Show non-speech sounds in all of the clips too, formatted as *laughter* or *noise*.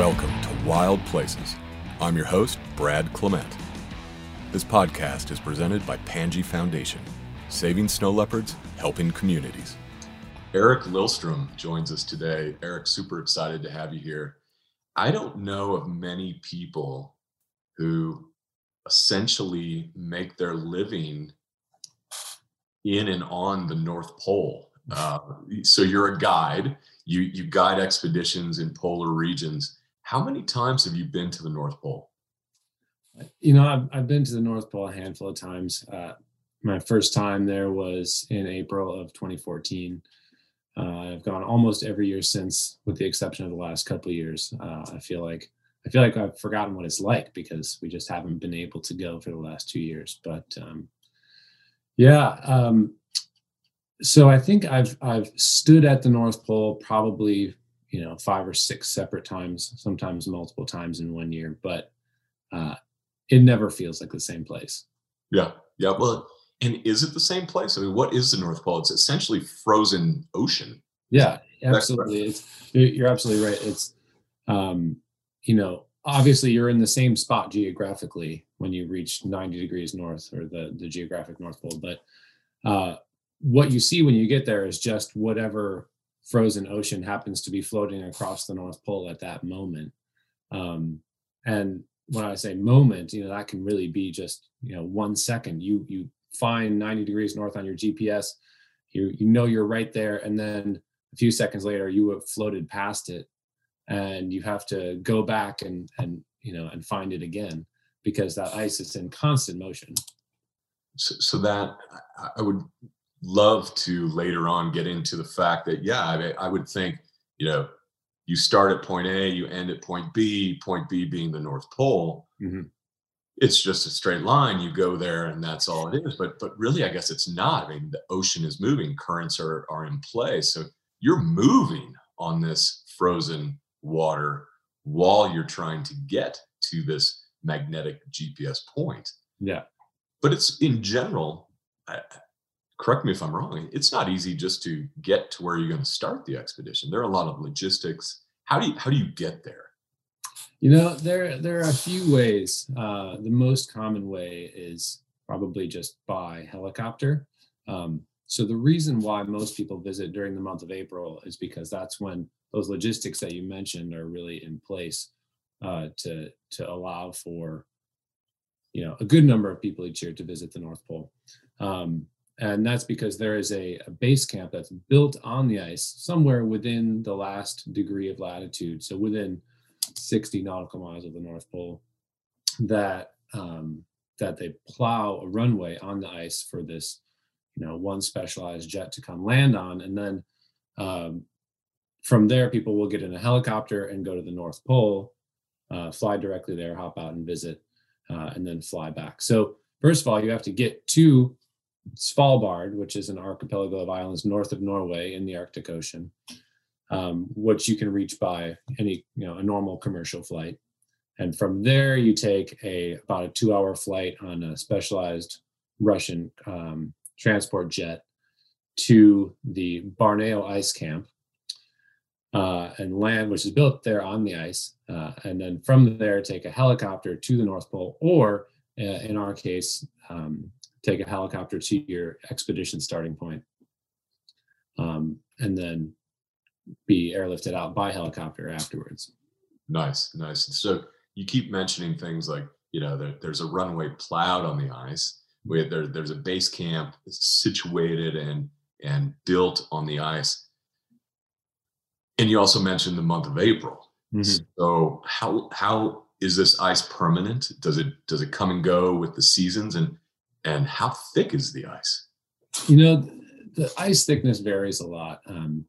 Welcome to Wild Places. I'm your host, Brad Clement. This podcast is presented by Panji Foundation, saving snow leopards, helping communities. Eric Lilstrom joins us today. Eric, super excited to have you here. I don't know of many people who essentially make their living in and on the North Pole. Uh, so you're a guide. You you guide expeditions in polar regions. How many times have you been to the North Pole? You know, I've I've been to the North Pole a handful of times. Uh, my first time there was in April of 2014. Uh, I've gone almost every year since, with the exception of the last couple of years. Uh, I feel like I feel like I've forgotten what it's like because we just haven't been able to go for the last two years. But um, yeah, um, so I think I've I've stood at the North Pole probably you know five or six separate times, sometimes multiple times in one year, but uh, it never feels like the same place. Yeah, yeah. Well, and is it the same place? I mean, what is the North Pole? It's essentially frozen ocean. Yeah, absolutely. It's you're absolutely right. It's um, you know obviously you're in the same spot geographically when you reach 90 degrees north or the the geographic north pole but uh, what you see when you get there is just whatever frozen ocean happens to be floating across the north pole at that moment. Um, and when i say moment you know that can really be just you know one second. You you find 90 degrees north on your gps you you know you're right there and then a few seconds later you have floated past it and you have to go back and and you know and find it again because that ice is in constant motion. So, so that i would love to later on get into the fact that yeah I, mean, I would think you know you start at point a you end at point b point b being the north pole mm-hmm. it's just a straight line you go there and that's all it is but but really i guess it's not i mean the ocean is moving currents are are in play so you're moving on this frozen water while you're trying to get to this magnetic GPS point. Yeah. But it's in general, correct me if I'm wrong, it's not easy just to get to where you're going to start the expedition. There are a lot of logistics. How do you how do you get there? You know, there there are a few ways. Uh, the most common way is probably just by helicopter. Um, so the reason why most people visit during the month of April is because that's when those logistics that you mentioned are really in place uh, to to allow for you know a good number of people each year to visit the North Pole. Um, and that's because there is a, a, base camp that's built on the ice somewhere within the last degree of latitude, so within 60 nautical miles of the North Pole, that um, that they plow a runway on the ice for this, you know, one specialized jet to come land on, and then um, from there, people will get in a helicopter and go to the North Pole, uh, fly directly there, hop out and visit, uh, and then fly back. So, first of all, you have to get to Svalbard, which is an archipelago of islands north of Norway in the Arctic Ocean, um, which you can reach by any, you know, a normal commercial flight. And from there, you take a about a two-hour flight on a specialized Russian um, transport jet to the Barneo Ice Camp, uh, and land, which is built there on the ice, uh, and then from there take a helicopter to the North Pole, or uh, in our case, um, take a helicopter to your expedition starting point, um, and then be airlifted out by helicopter afterwards. Nice, nice. So you keep mentioning things like you know there, there's a runway plowed on the ice. We, there, there's a base camp situated and and built on the ice and you also mentioned the month of April. Mm-hmm. So how how is this ice permanent? Does it does it come and go with the seasons and and how thick is the ice? You know, the ice thickness varies a lot. Um,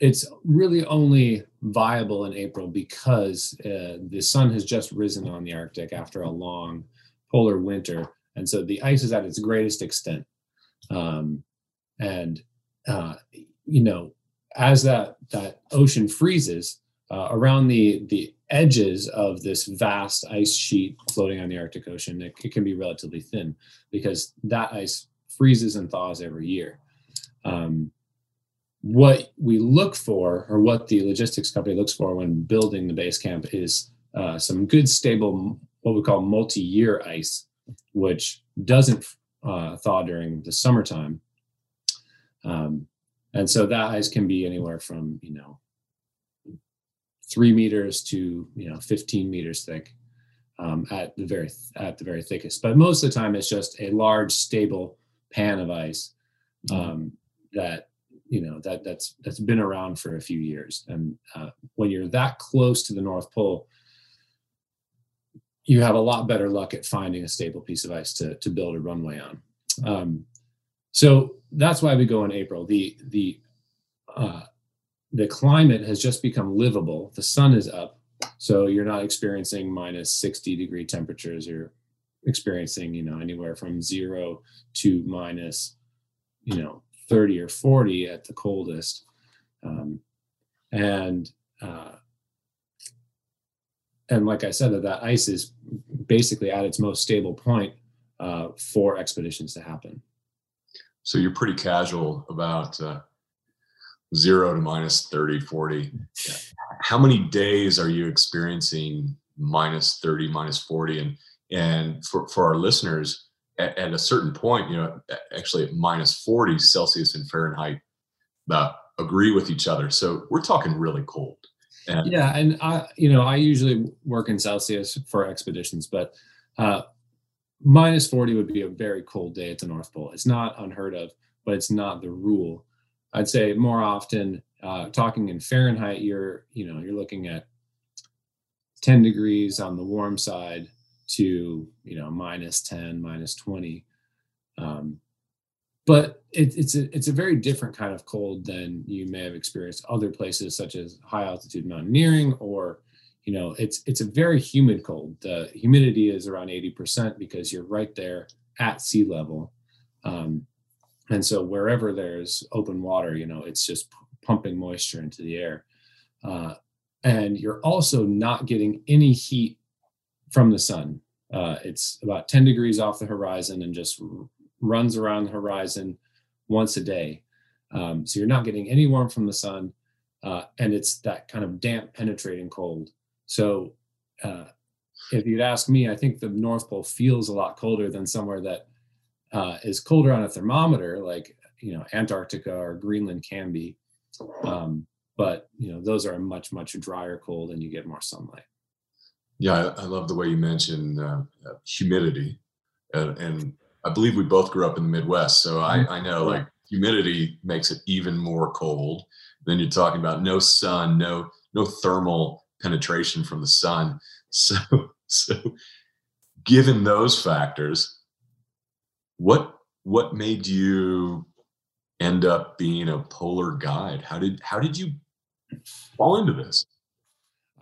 it's really only viable in April because uh, the sun has just risen on the Arctic after a long polar winter, and so the ice is at its greatest extent. Um, and uh, you know, as that that ocean freezes uh, around the the edges of this vast ice sheet floating on the Arctic Ocean, it, it, can be relatively thin because that ice freezes and thaws every year. Um, what we look for, or what the logistics company looks for when building the base camp, is uh, some good, stable, what we call multi-year ice, which doesn't uh, thaw during the summertime. Um, and so that ice can be anywhere from you know three meters to you know 15 meters thick um, at the very at the very thickest. But most of the time, it's just a large, stable pan of ice mm-hmm. um, that you know that that's that's been around for a few years. And uh, when you're that close to the North Pole, you have a lot better luck at finding a stable piece of ice to to build a runway on. Um, so that's why we go in April. The the uh, the climate has just become livable. The sun is up, so you're not experiencing minus 60 degree temperatures. You're experiencing, you know, anywhere from zero to minus, you know, 30 or 40 at the coldest. Um, and uh, and like I said, that that ice is basically at its most stable point uh, for expeditions to happen. So you're pretty casual about uh, zero to minus 30, 40. How many days are you experiencing minus 30, minus 40? And and for, for our listeners, at, at a certain point, you know, actually at minus 40 Celsius and Fahrenheit, uh, agree with each other. So we're talking really cold. And yeah, and I, you know, I usually work in Celsius for expeditions, but uh, minus 40 would be a very cold day at the North Pole. It's not unheard of, but it's not the rule. I'd say more often, uh, talking in Fahrenheit, you're you know you're looking at 10 degrees on the warm side to you know minus 10, minus 20. Um, but it, it's a it's a very different kind of cold than you may have experienced other places such as high altitude mountaineering or you know it's it's a very humid cold the humidity is around 80% because you're right there at sea level um, and so wherever there's open water you know it's just pumping moisture into the air. Uh, and you're also not getting any heat from the sun. Uh, it's about 10 degrees off the horizon and just r- runs around the horizon once a day. Um, so you're not getting any warmth from the sun uh, and it's that kind of damp penetrating cold. So uh, if you'd ask me i think the north pole feels a lot colder than somewhere that uh, is colder on a thermometer, like you know Antarctica or Greenland can be. Um, but you know those are a much much drier cold, and you get more sunlight. Yeah, I, I love the way you mentioned uh, humidity, and, and, I believe we both grew up in the Midwest, so I, mm-hmm. I know like humidity makes it even more cold. Then you're talking about no sun, no no thermal penetration from the sun. *laughs* So so given those factors, what what made you end up being a polar guide? How did how did you fall into this?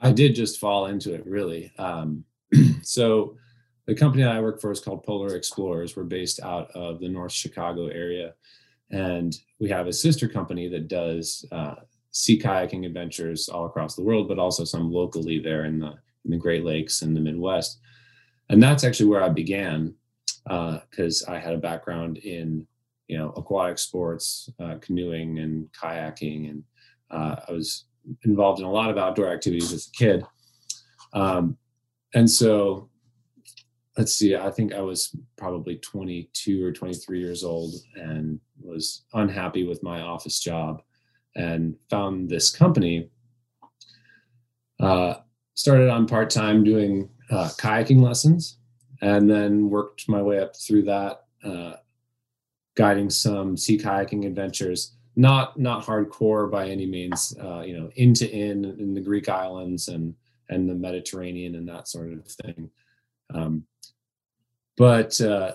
I did just fall into it really. Um, *clears throat* so the company that I work for is called Polar Explorers. We're based out of the North Chicago area, and we have a sister company that does uh, sea kayaking adventures all across the world, but also some locally there in the in the Great Lakes and the Midwest. And that's actually where I began because uh, I had a background in you know aquatic sports, uh, canoeing and kayaking, and uh, I was involved in a lot of outdoor activities as a kid. Um, and so, let's see, I think I was probably 22 or 23 years old and was unhappy with my office job and found this company. Uh, started on part time doing uh, kayaking lessons and then worked my way up through that, uh, guiding some sea kayaking adventures. Not not hardcore by any means, uh, you know, in to in in the Greek islands and and the Mediterranean and that sort of thing. Um, but uh,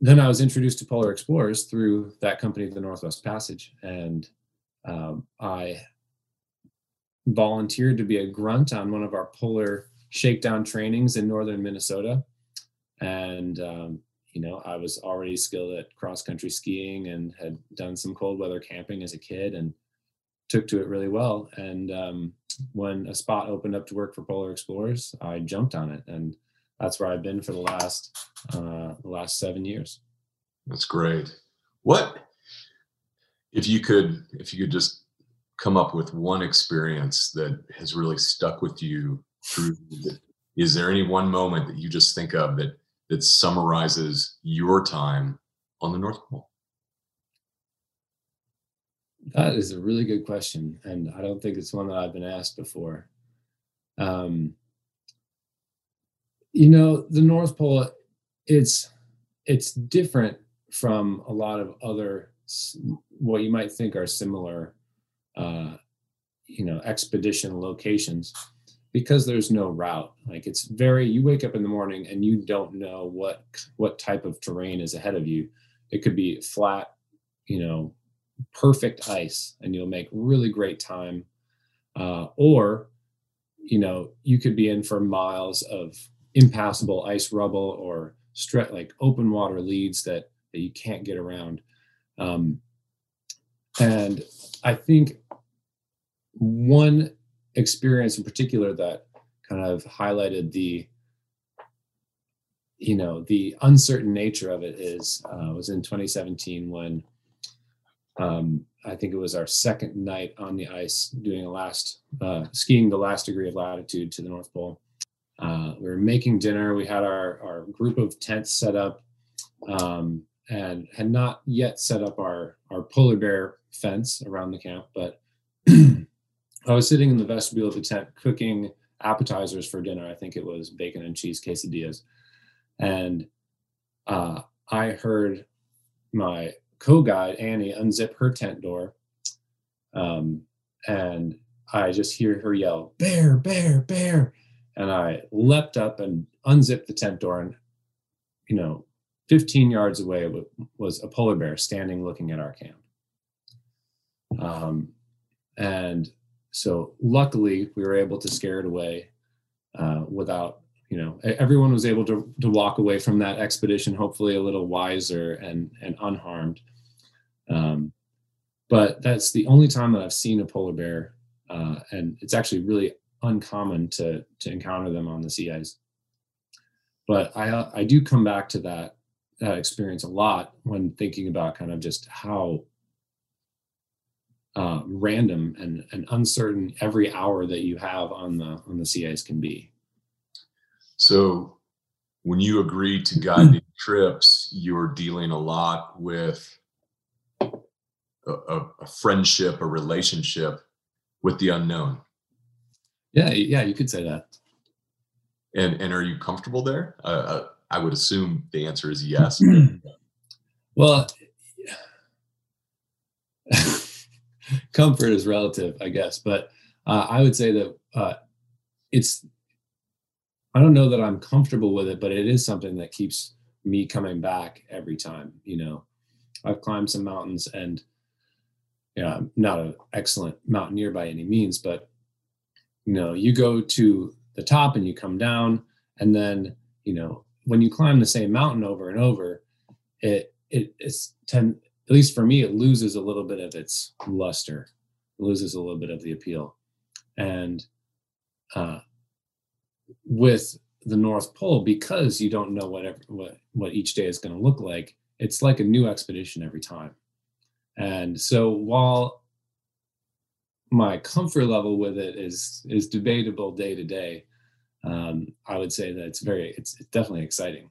then I was introduced to Polar Explorers through that company, the Northwest Passage, and um, I volunteered to be a grunt on one of our polar shakedown trainings in northern Minnesota and um, you know i was already skilled at cross country skiing and had done some cold weather camping as a kid and took to it really well. And um, when a spot opened up to work for polar explorers i jumped on it. And that's where i've been for the last uh, the last seven years. That's great. What if you could if you could just come up with one experience that has really stuck with you through the, is there any one moment that you just think of that that summarizes your time on the north pole? That is a really good question and i don't think it's one that i've been asked before. Um, you know the north pole it's it's different from a lot of other what you might think are similar uh, you know expedition locations because there's no route. Like it's very you wake up in the morning and you don't know what what type of terrain is ahead of you. It could be flat you know perfect ice and you'll make really great time. Uh, or you know you could be in for miles of impassable ice rubble or stre- like open water leads that that you can't get around. Um, and i think one experience in particular that kind of highlighted the you know the uncertain nature of it is uh, was in 2017 when um, I think it was our second night on the ice doing a last uh, skiing the last degree of latitude to the North Pole. Uh, we were making dinner. We had our our group of tents set up, um, and had not yet set up our our polar bear fence around the camp. But *clears throat* I was sitting in the vestibule of the tent cooking appetizers for dinner. I think it was bacon and cheese quesadillas, and uh, I heard my co-guide Annie unzip her tent door, um, and I just hear her yell, "Bear, bear, bear!" And I leapt up and unzipped the tent door, and you know, 15 yards away was a polar bear standing looking at our camp. Um, and so, luckily, we were able to scare it away uh, without you know everyone was able to to walk away from that expedition hopefully a little wiser and and unharmed um, but that's the only time that I've seen a polar bear, uh, and it's actually really uncommon to to encounter them on the sea ice. But I uh, I do come back to that that experience a lot when thinking about kind of just how uh, random and, and uncertain every hour that you have on the on the sea ice can be. So, when you agree to *clears throat* guide these trips, you're dealing a lot with a, a friendship, a relationship with the unknown. Yeah, yeah, you could say that. And and are you comfortable there? Uh, uh I would assume the answer is yes. *clears throat* well, *laughs* comfort is relative, I guess, but uh, I would say that uh, it's. I don't know that I'm comfortable with it, but it is something that keeps me coming back every time. You know, I've climbed some mountains and you know, not an excellent mountaineer by any means, but you know, you go to the top and you come down, and then you know, when you climb the same mountain over and over, it it it's ten at least for me, it loses a little bit of its luster, it loses a little bit of the appeal, and uh, with the North Pole, because you don't know what what each day is going to look like, it's like a new expedition every time and so while my comfort level with it is is debatable day to day, um, I would say that it's very it's, it's definitely exciting.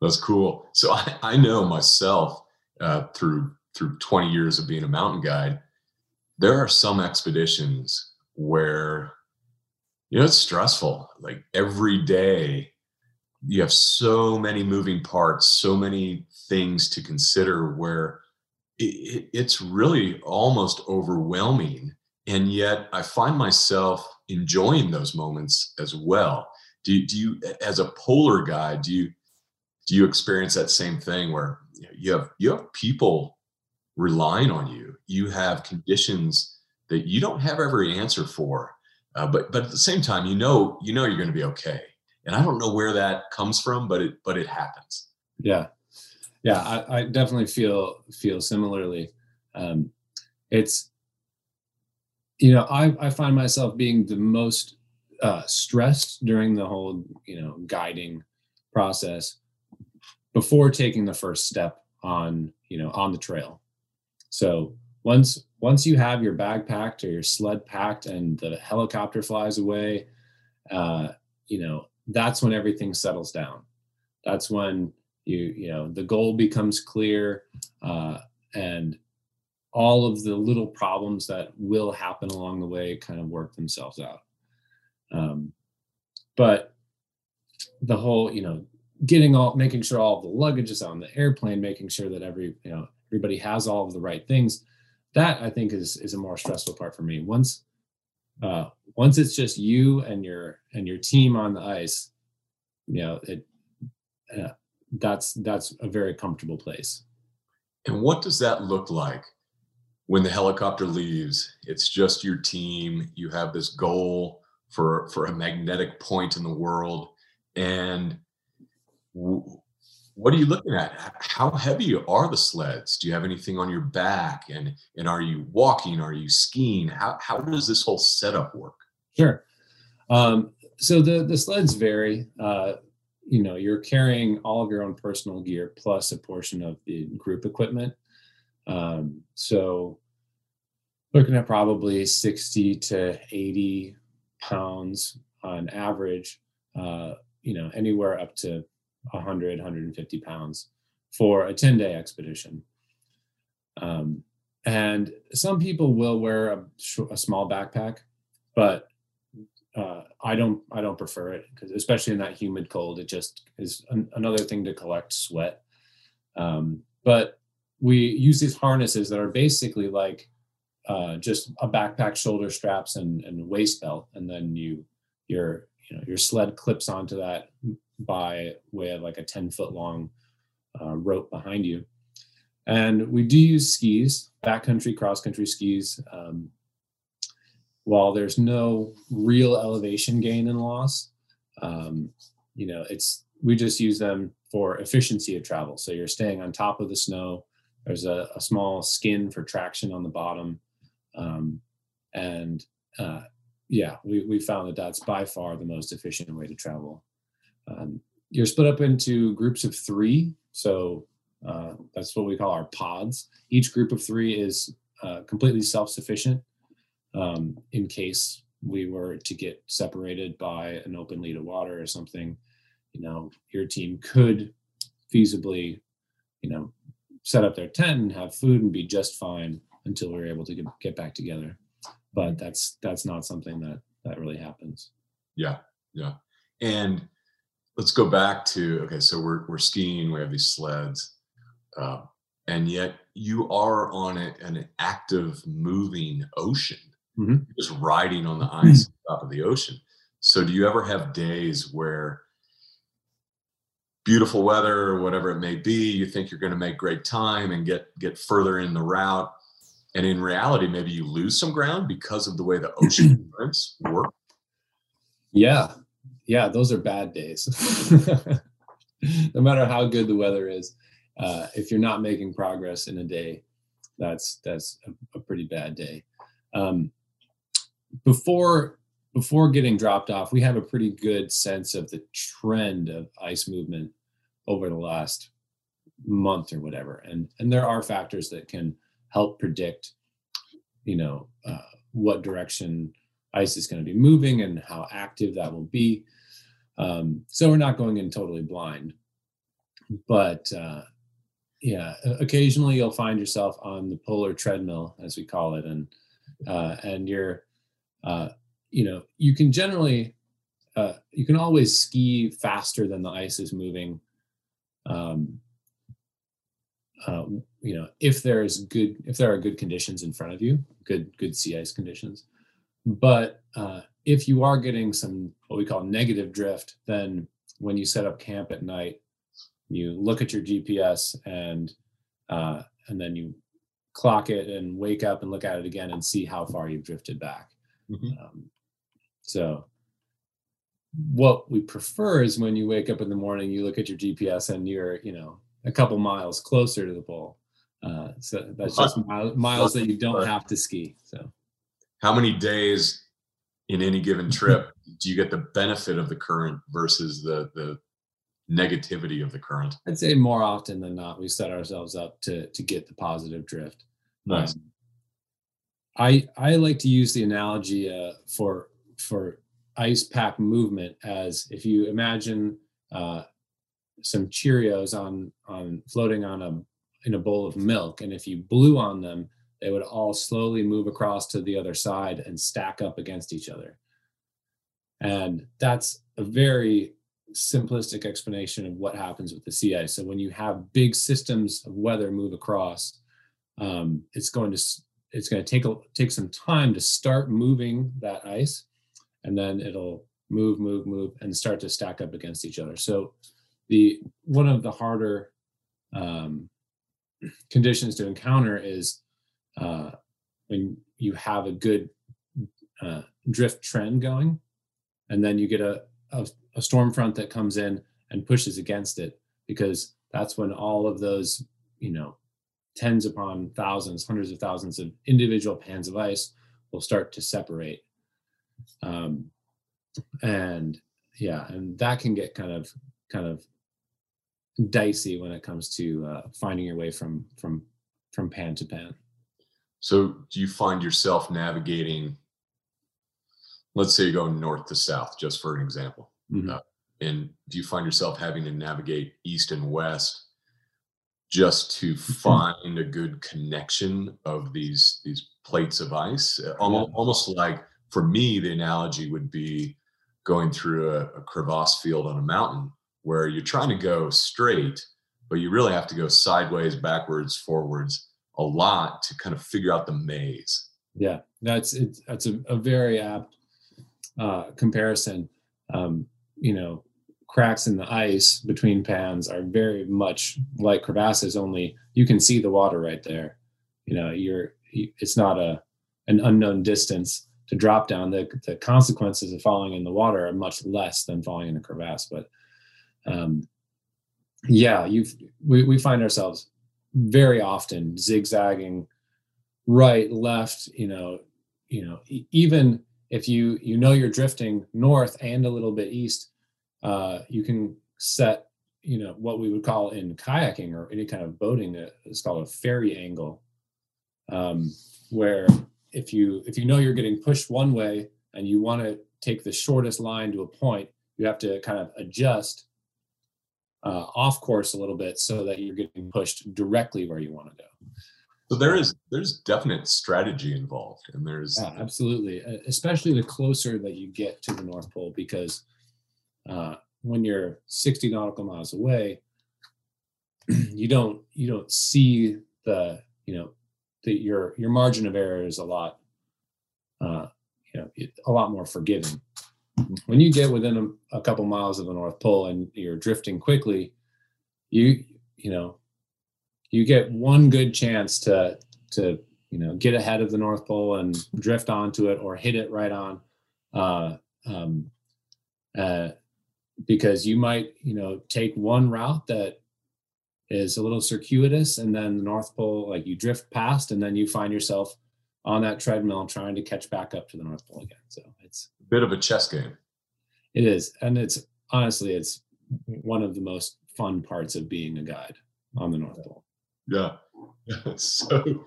That's cool. So I, I know myself uh, through through 20 years of being a mountain guide, there are some expeditions where you know it's stressful. Like every day, you have so many moving parts, so many things to consider. Where it, it's really almost overwhelming. And yet I find myself enjoying those moments as well. Do, do you, as a polar guide, do you, do you experience that same thing where you have, you have people relying on you? You have conditions that you don't have every answer for. Uh, but, but at the same time, you know, you know, you're going to be okay. And I don't know where that comes from, but it, but it happens. Yeah yeah I, I, definitely feel feel similarly um, it's you know I, I find myself being the most uh, stressed during the whole you know guiding process before taking the first step on you know on the trail So once once you have your bag packed or your sled packed and the helicopter flies away, uh, you know that's when everything settles down. That's when you you know the goal becomes clear uh, and all of the little problems that will happen along the way kind of work themselves out. Um, but the whole, you know, getting all, making sure all the luggage is on the airplane, making sure that every, you know, everybody has all of the right things. That I think is is a more stressful part for me. Once, uh, once it's just you and your and your team on the ice, you know, it, uh, that's that's a very comfortable place. And what does that look like when the helicopter leaves? It's just your team. You have this goal for for a magnetic point in the world and what are you looking at? How heavy are the sleds? Do you have anything on your back? And and are you walking? Are you skiing? How, how does this whole setup work? Sure. Um, so the the sleds vary. Uh, you know you're carrying all of your own personal gear plus a portion of the group equipment. Um, so looking at probably 60 to 80 pounds on average, uh, you know, anywhere up to 100, 150 pounds for a 10 day expedition. Um, and some people will wear a, a small backpack, but uh, I don't I don't prefer it because especially in that humid cold, it just is an, another thing to collect sweat. Um, but we use these harnesses that are basically like uh, just a backpack, shoulder straps, and, and waist belt, and then you your you know your sled clips onto that by way of like a 10 foot long uh, rope behind you. And we do use skis, backcountry, cross country skis. Um, while there's no real elevation gain and loss, um, you know, it's we just use them for efficiency of travel. So you're staying on top of the snow. There's a, a small skin for traction on the bottom. Um, and uh, yeah, we, we found that that's by far the most efficient way to travel. Um, you're split up into groups of three. So uh, that's what we call our pods. Each group of three is uh, completely self sufficient um, in case we were to get separated by an open lead of water or something. You know, your team could feasibly, you know, set up their tent and have food and be just fine until we are able to get, get back together. But that's that's not something that that really happens. Yeah, yeah. And let's go back to okay. So we're we're skiing. We have these sleds, uh, and yet you are on a, an active, moving ocean. Mm-hmm. Just riding on the ice on top of the ocean. So do you ever have days where beautiful weather or whatever it may be, you think you're going to make great time and get get further in the route, and in reality maybe you lose some ground because of the way the ocean *clears throat* currents work yeah yeah those are bad days. *laughs* No matter how good the weather is uh, if you're not making progress in a day that's that's a, a pretty bad day. Um, before before getting dropped off we have a pretty good sense of the trend of ice movement over the last month or whatever. And and there are factors that can help predict, you know, uh, what direction ice is going to be moving and how active that will be. Um, so we're not going in totally blind, but uh, yeah, occasionally you'll find yourself on the polar treadmill, as we call it, and uh, and you're, uh, you know, you can generally, uh, you can always ski faster than the ice is moving. Um, uh, you know if there's good if there are good conditions in front of you good good sea ice conditions but uh, if you are getting some what we call negative drift then when you set up camp at night you look at your gps and uh, and then you clock it and wake up and look at it again and see how far you've drifted back mm-hmm. um, so what we prefer is when you wake up in the morning you look at your gps and you're you know a couple miles closer to the pole. Uh, so that's just miles that you don't have to ski. So, how many days in any given trip do you get the benefit of the current versus the the negativity of the current? I'd say more often than not, we set ourselves up to to get the positive drift. Nice. Um, I I like to use the analogy uh, for for ice pack movement as if you imagine uh, some Cheerios on on floating on a in a bowl of milk, and if you blew on them, they would all slowly move across to the other side and stack up against each other. And that's a very simplistic explanation of what happens with the sea ice. So when you have big systems of weather move across, um, it's going to it's going to take a, take some time to start moving that ice, and then it'll move, move, move, and start to stack up against each other. So the one of the harder um, conditions to encounter is uh, when you have a good uh, drift trend going, and then you get a, a, a storm front that comes in and pushes against it, because that's when all of those, you know, tens upon thousands, hundreds of thousands of individual pans of ice will start to separate. Um, and yeah, and that can get kind of kind of dicey when it comes to uh, finding your way from from from pan to pan. So, do you find yourself navigating? Let's say you're going north to south, just for an example. Mm-hmm. Uh, and do you find yourself having to navigate east and west just to mm-hmm. find a good connection of these these plates of ice? Almost, almost like for me, the analogy would be going through a, a crevasse field on a mountain where you're trying to go straight, but you really have to go sideways, backwards, forwards a lot to kind of figure out the maze. Yeah, that's it, that's a, a very apt uh, comparison. Um, you know, cracks in the ice between pans are very much like crevasses. Only you can see the water right there. You know, you're it's not a an unknown distance to drop down. The the consequences of falling in the water are much less than falling in a crevasse. But um, yeah, you've we, we find ourselves very often zigzagging right left you know you know even if you you know you're drifting north and a little bit east uh, you can set you know what we would call in kayaking or any kind of boating it's called a ferry angle um, where if you if you know you're getting pushed one way and you want to take the shortest line to a point you have to kind of adjust uh, off course a little bit so that you're getting pushed directly where you want to go. So there is there's definite strategy involved, and there's yeah, absolutely, especially the closer that you get to the North Pole, because uh, when you're 60 nautical miles away, *clears throat* you don't you don't see the you know that your your margin of error is a lot uh, you know a lot more forgiving when you get within a, a, couple miles of the North Pole and you're drifting quickly, you you know you get one good chance to to you know get ahead of the North Pole and drift onto it or hit it right on, uh, um, uh, because you might you know take one route that is a little circuitous and then the North Pole like you drift past and then you find yourself on that treadmill trying to catch back up to the North Pole again. So it's a bit of a chess game. It is, and it's honestly it's one of the most fun parts of being a guide on the North Pole. Yeah. *laughs* so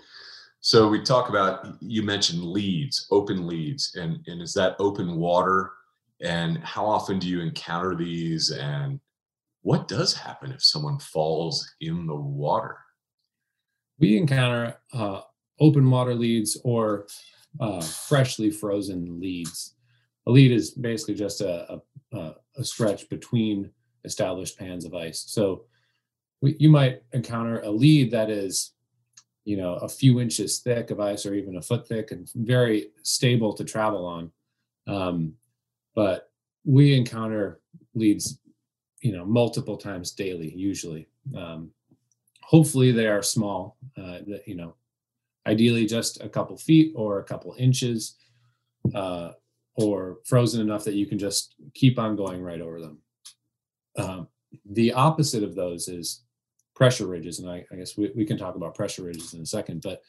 so we talk about you mentioned leads, open leads, and and is that open water? And how often do you encounter these? And what does happen if someone falls in the water? We encounter uh, open water leads or uh, freshly frozen leads a lead is basically just a, a, a stretch between established pans of ice. So we, you might encounter a lead that is, you know, a few inches thick of ice or even a foot thick and very stable to travel on. Um, but we encounter leads, you know, multiple times daily, usually. Um, hopefully they are small, uh, you know, ideally just a couple feet or a couple inches. Uh, or frozen enough that you can just keep on going right over them. Um, the opposite of those is pressure ridges, and I, I guess we, we can talk about pressure ridges in a second. But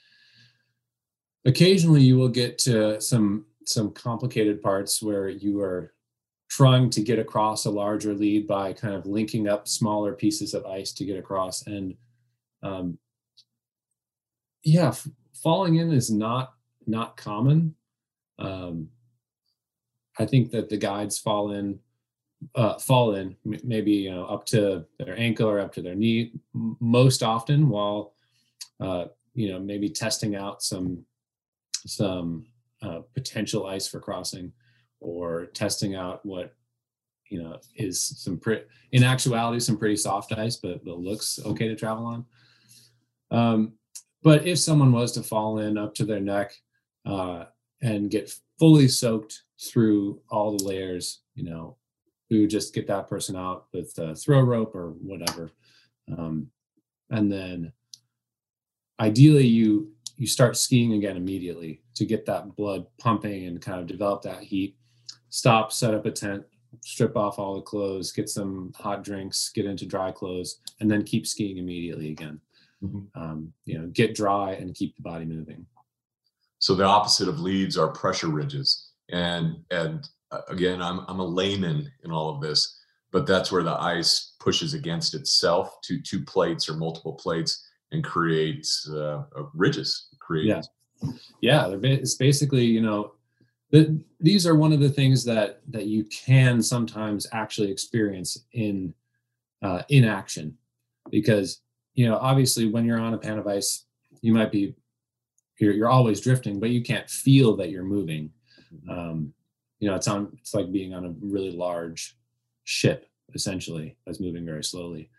occasionally, you will get to some some complicated parts where you are trying to get across a larger lead by kind of linking up smaller pieces of ice to get across, and um, yeah, falling in is not not common. Um, I think that the guides fall in uh, fall in maybe you know up to their ankle or up to their knee most often while uh, you know maybe testing out some some uh, potential ice for crossing or testing out what you know is some pretty in actuality some pretty soft ice but but looks okay to travel on um, but if someone was to fall in up to their neck uh, and get fully soaked through all the layers you know we would just get that person out with a throw rope or whatever. Um, and then ideally you you start skiing again immediately to get that blood pumping and kind of develop that heat. Stop set up a tent strip off all the clothes get some hot drinks get into dry clothes and then keep skiing immediately again mm-hmm. um, you know get dry and keep the body moving. So the opposite of leads are pressure ridges. And and uh, again i'm, I'm a layman in all of this but that's where the ice pushes against itself to two plates or multiple plates and creates uh, ridges create yeah. Yeah it's basically you know the, these are one of the things that that you can sometimes actually experience in uh, in action. Because you know obviously when you're on a pan of ice you might be you're, you're always drifting but you can't feel that you're moving mm-hmm. um, you know it's on it's like being on a really large ship essentially that's moving very slowly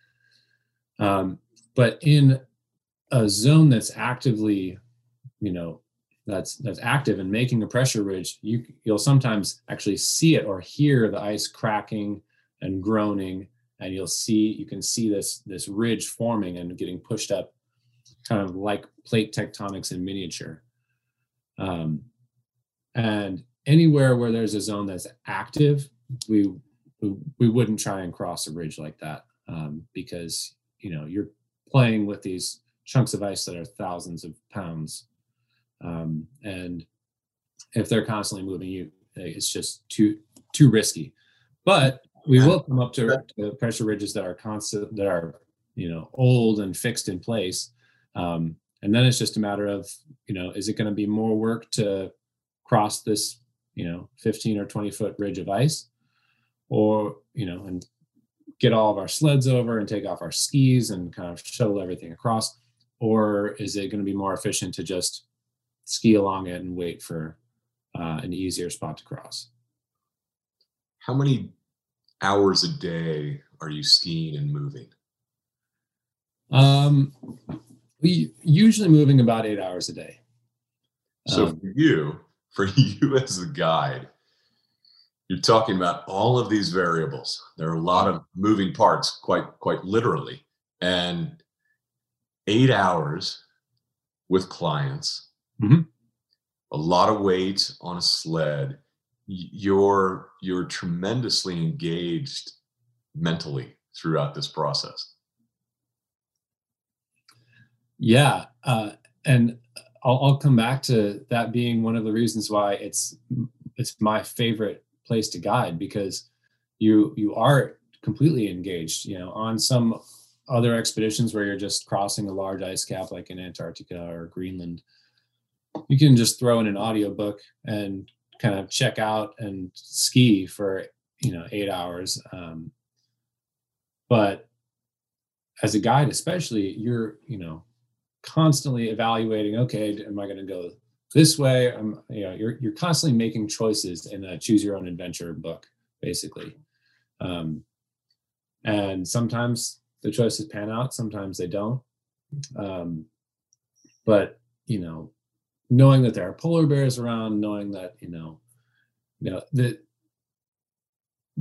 um, but in a zone that's actively you know that's that's active and making a pressure ridge you you'll sometimes actually see it or hear the ice cracking and groaning and you'll see you can see this this ridge forming and getting pushed up kind of like plate tectonics in miniature. Um, and anywhere where there's a zone that's active we we, wouldn't try and cross a ridge like that um, because you know you're playing with these chunks of ice that are thousands of pounds. Um, and if they're constantly moving you it's just too too risky. But we will come up to, to pressure ridges that are constant that are you know old and fixed in place. Um, and then it's just a matter of you know is it going to be more work to cross this you know 15 or 20 foot ridge of ice? Or you know and get all of our sleds over and take off our skis and kind of shuttle everything across? Or is it going to be more efficient to just ski along it and wait for uh, an easier spot to cross. How many hours a day are you skiing and moving? Um, we usually moving about eight hours a day. So um, for you, for *laughs* you as a guide, you're talking about all of these variables. There are a lot of moving parts, quite quite literally, and eight hours with clients Mm-hmm. A lot of weight on a sled. You're you're tremendously engaged mentally throughout this process. Yeah, uh, and I'll, I'll come back to that being one of the reasons why it's it's my favorite place to guide because you you are completely engaged. You know, on some other expeditions where you're just crossing a large ice cap like in Antarctica or Greenland, you can just throw in an audiobook and kind of check out and ski for you know eight hours um, but as a guide especially you're you know constantly evaluating okay am i going to go this way? I'm you know you're, you're constantly making choices in a choose your own adventure book basically. Um, and sometimes the choices pan out sometimes they don't. Um, but you know knowing that there are polar bears around, knowing that you know, you know that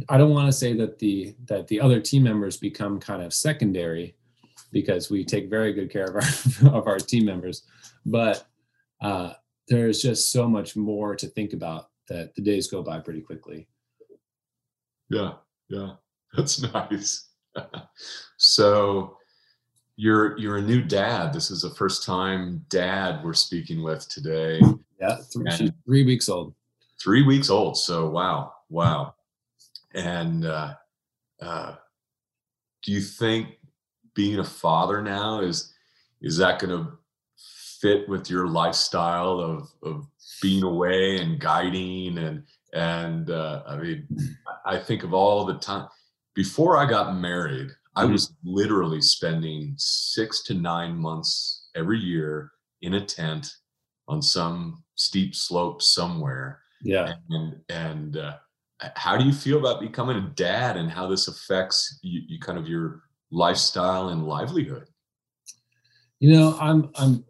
I don't want to say that the that the other team members become kind of secondary because we take very good care of our *laughs* of our team members, but uh, there's just so much more to think about that the days go by pretty quickly. Yeah, yeah, *laughs* that's nice. *laughs* so you're you're a new dad. This is the first time dad we're speaking with today. Yeah, three, three weeks old. Three weeks old. So wow, wow. And uh, uh, do you think being a father now is is that going to fit with your lifestyle of of being away and guiding and and uh, I mean I think of all the time before I got married I mm-hmm. was literally spending six to nine months every year in a tent on some steep slope somewhere. Yeah. And and uh, how do you feel about becoming a dad and how this affects you, you kind of your lifestyle and livelihood? You know i'm i'm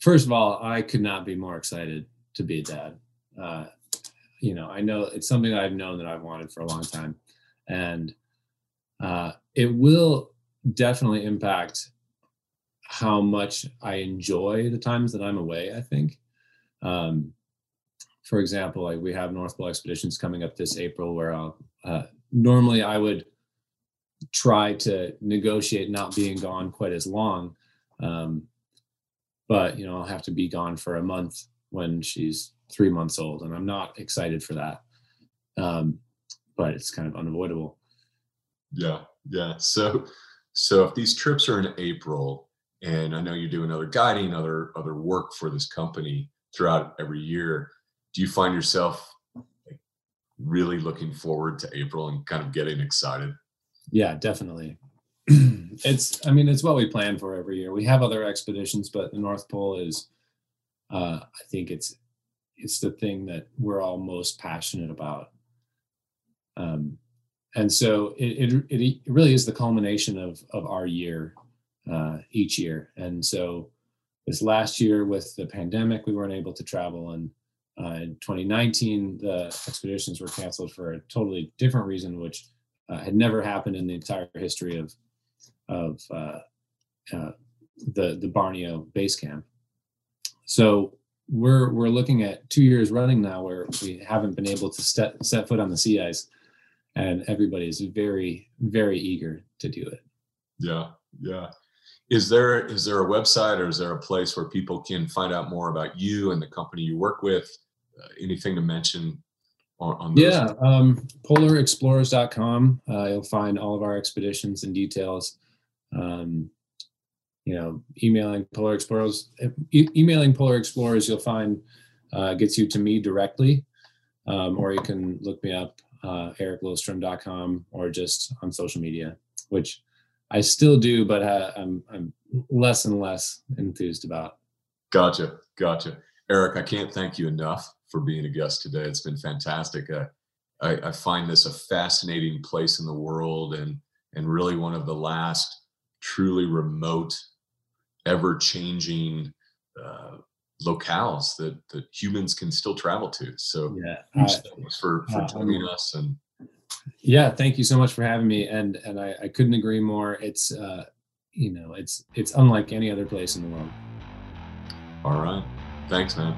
first of all i could not be more excited to be a dad. Uh, you know i know it's something i've known that i've wanted for a long time. And uh, it will definitely impact how much i enjoy the times that i'm away i think um, for example, like we have North Pole expeditions coming up this April where I'll uh, normally I would try to negotiate not being gone quite as long. Um, but you know, I'll have to be gone for a month when she's three months old, and I'm not excited for that. Um, but it's kind of unavoidable. Yeah, yeah. So, so if these trips are in April, and I know you do another guiding, other other work for this company throughout every year, do you find yourself like, really looking forward to April and kind of getting excited? Yeah, definitely. *clears throat* it's, I mean, it's what we plan for every year. We have other expeditions, but the North Pole is, uh, I think it's, it's the thing that we're all most passionate about. Um, and so it, it, it really is the culmination of, of our year uh, each year. And so this last year with the pandemic, we weren't able to travel and uh, in 2019, the expeditions were canceled for a totally different reason, which uh, had never happened in the entire history of of uh, uh the the Barneo base camp. So we're we're looking at two years running now where we haven't been able to step, set foot on the sea ice, and everybody is very very eager to do it. Yeah, yeah. Is there is there a website or is there a place where people can find out more about you and the company you work with? Uh, anything to mention on, on those? Yeah, um, polarexplorers.com. Uh, you'll find all of our expeditions and details. Um, you know, emailing Polar Explorers, e- emailing Polar Explorers, you'll find uh, gets you to me directly, um, or you can look me up, uh, or just on social media, which I still do, but uh, I'm I'm less and less enthused about. Gotcha, gotcha, Eric. I can't thank you enough for being a guest today. It's been fantastic. Uh, I, I, find this a fascinating place in the world and and really one of the last truly remote, ever changing uh, locales that that humans can still travel to. So yeah, thanks for for uh, joining us and. Yeah, thank you so much for having me, and and I, I couldn't agree more. It's uh, you know, it's it's unlike any other place in the world. All right, thanks, man.